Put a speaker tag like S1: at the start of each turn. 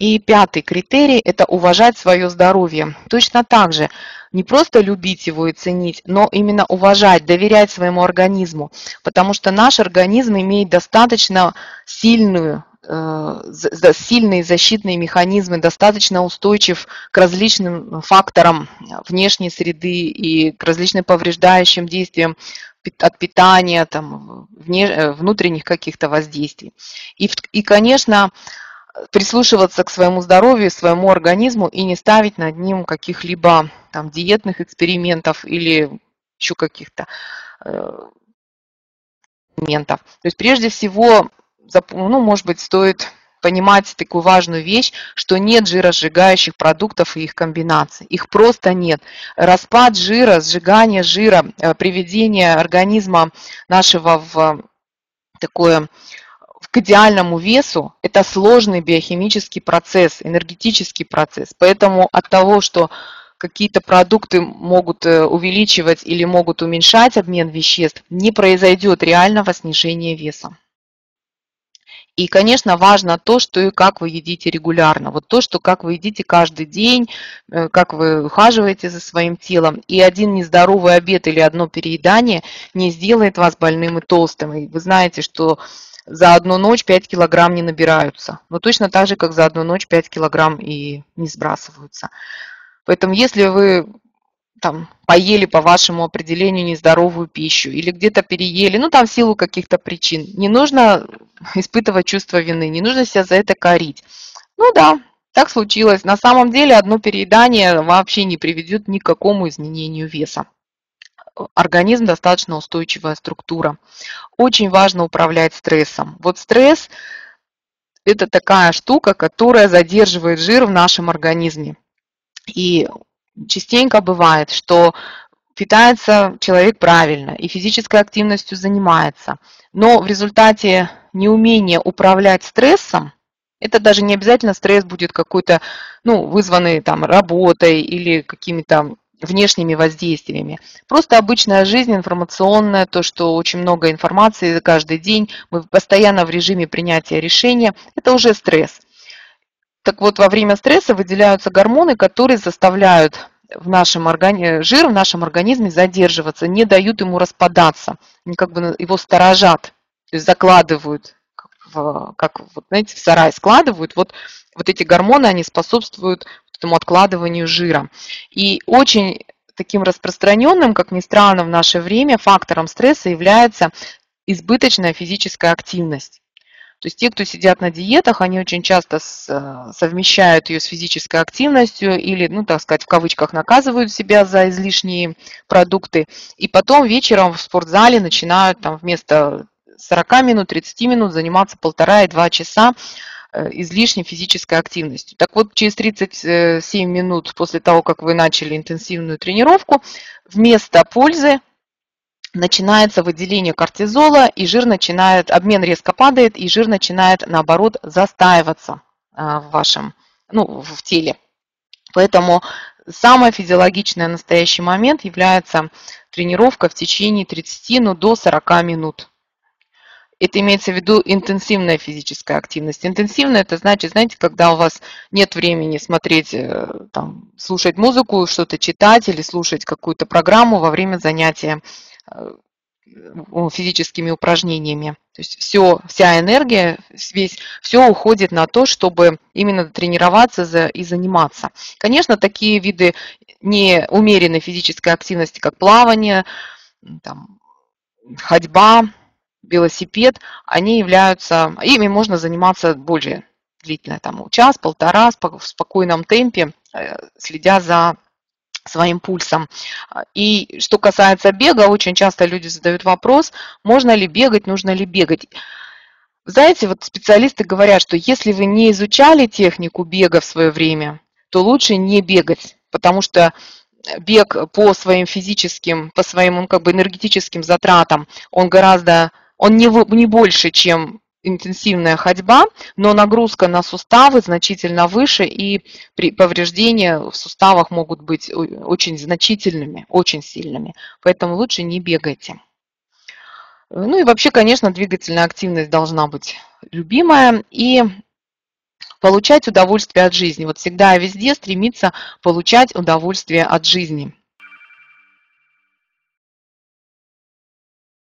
S1: И пятый критерий – это уважать свое здоровье. Точно так же не просто любить его и ценить, но именно уважать, доверять своему организму, потому что наш организм имеет достаточно сильную э, сильные защитные механизмы, достаточно устойчив к различным факторам внешней среды и к различным повреждающим действиям от питания, там, э, внутренних каких-то воздействий. И, и, конечно, прислушиваться к своему здоровью, своему организму и не ставить над ним каких-либо там диетных экспериментов или еще каких-то э, моментов. То есть прежде всего, ну, может быть, стоит понимать такую важную вещь, что нет жиросжигающих продуктов и их комбинаций. Их просто нет. Распад жира, сжигание жира, э, приведение организма нашего в такое к идеальному весу – это сложный биохимический процесс, энергетический процесс. Поэтому от того, что какие-то продукты могут э, увеличивать или могут уменьшать обмен веществ, не произойдет реального снижения веса. И, конечно, важно то, что и как вы едите регулярно. Вот то, что как вы едите каждый день, э, как вы ухаживаете за своим телом. И один нездоровый обед или одно переедание не сделает вас больным и толстым. И вы знаете, что за одну ночь 5 килограмм не набираются. Но точно так же, как за одну ночь 5 килограмм и не сбрасываются. Поэтому если вы там поели по вашему определению нездоровую пищу или где-то переели, ну там в силу каких-то причин, не нужно испытывать чувство вины, не нужно себя за это корить. Ну да, так случилось. На самом деле одно переедание вообще не приведет ни к какому изменению веса организм достаточно устойчивая структура. Очень важно управлять стрессом. Вот стресс – это такая штука, которая задерживает жир в нашем организме. И частенько бывает, что питается человек правильно и физической активностью занимается, но в результате неумения управлять стрессом, это даже не обязательно стресс будет какой-то, ну, вызванный там работой или какими-то внешними воздействиями. Просто обычная жизнь информационная, то, что очень много информации каждый день, мы постоянно в режиме принятия решения, это уже стресс. Так вот, во время стресса выделяются гормоны, которые заставляют в нашем органи... жир в нашем организме задерживаться, не дают ему распадаться, они как бы его сторожат, то есть закладывают, в, как вот, знаете, в сарай складывают. Вот, вот эти гормоны, они способствуют этому откладыванию жира. И очень таким распространенным, как ни странно, в наше время фактором стресса является избыточная физическая активность. То есть те, кто сидят на диетах, они очень часто э, совмещают ее с физической активностью или, ну, так сказать, в кавычках наказывают себя за излишние продукты. И потом вечером в спортзале начинают там вместо 40 минут, 30 минут заниматься полтора и два часа излишней физической активностью. Так вот, через 37 минут после того, как вы начали интенсивную тренировку, вместо пользы начинается выделение кортизола, и жир начинает, обмен резко падает, и жир начинает, наоборот, застаиваться э, в вашем, ну, в теле. Поэтому самый физиологичный настоящий момент является тренировка в течение 30, ну, до 40 минут. Это имеется в виду интенсивная физическая активность. Интенсивная это значит, знаете, когда у вас нет времени смотреть, э, там, слушать музыку, что-то читать или слушать какую-то программу во время занятия э, физическими упражнениями. То есть все, вся энергия, весь, все уходит на то, чтобы именно тренироваться и заниматься. Конечно, такие виды неумеренной физической активности, как плавание, там, ходьба, велосипед, они являются, ими можно заниматься более длительно, там час, полтора, в спокойном темпе, э, следя за своим пульсом. И что касается бега, очень часто люди задают вопрос, можно ли бегать, нужно ли бегать. Знаете, вот специалисты говорят, что если вы не изучали технику бега в свое время, то лучше не бегать, потому что бег по своим физическим, по своим ну, как бы энергетическим затратам, он гораздо он не, не больше, чем интенсивная ходьба, но нагрузка на суставы значительно выше, и при повреждения в суставах могут быть очень значительными, очень сильными. Поэтому лучше не бегайте. Ну и вообще, конечно, двигательная активность должна быть любимая. И получать удовольствие от жизни. Вот всегда и везде стремиться получать удовольствие от жизни.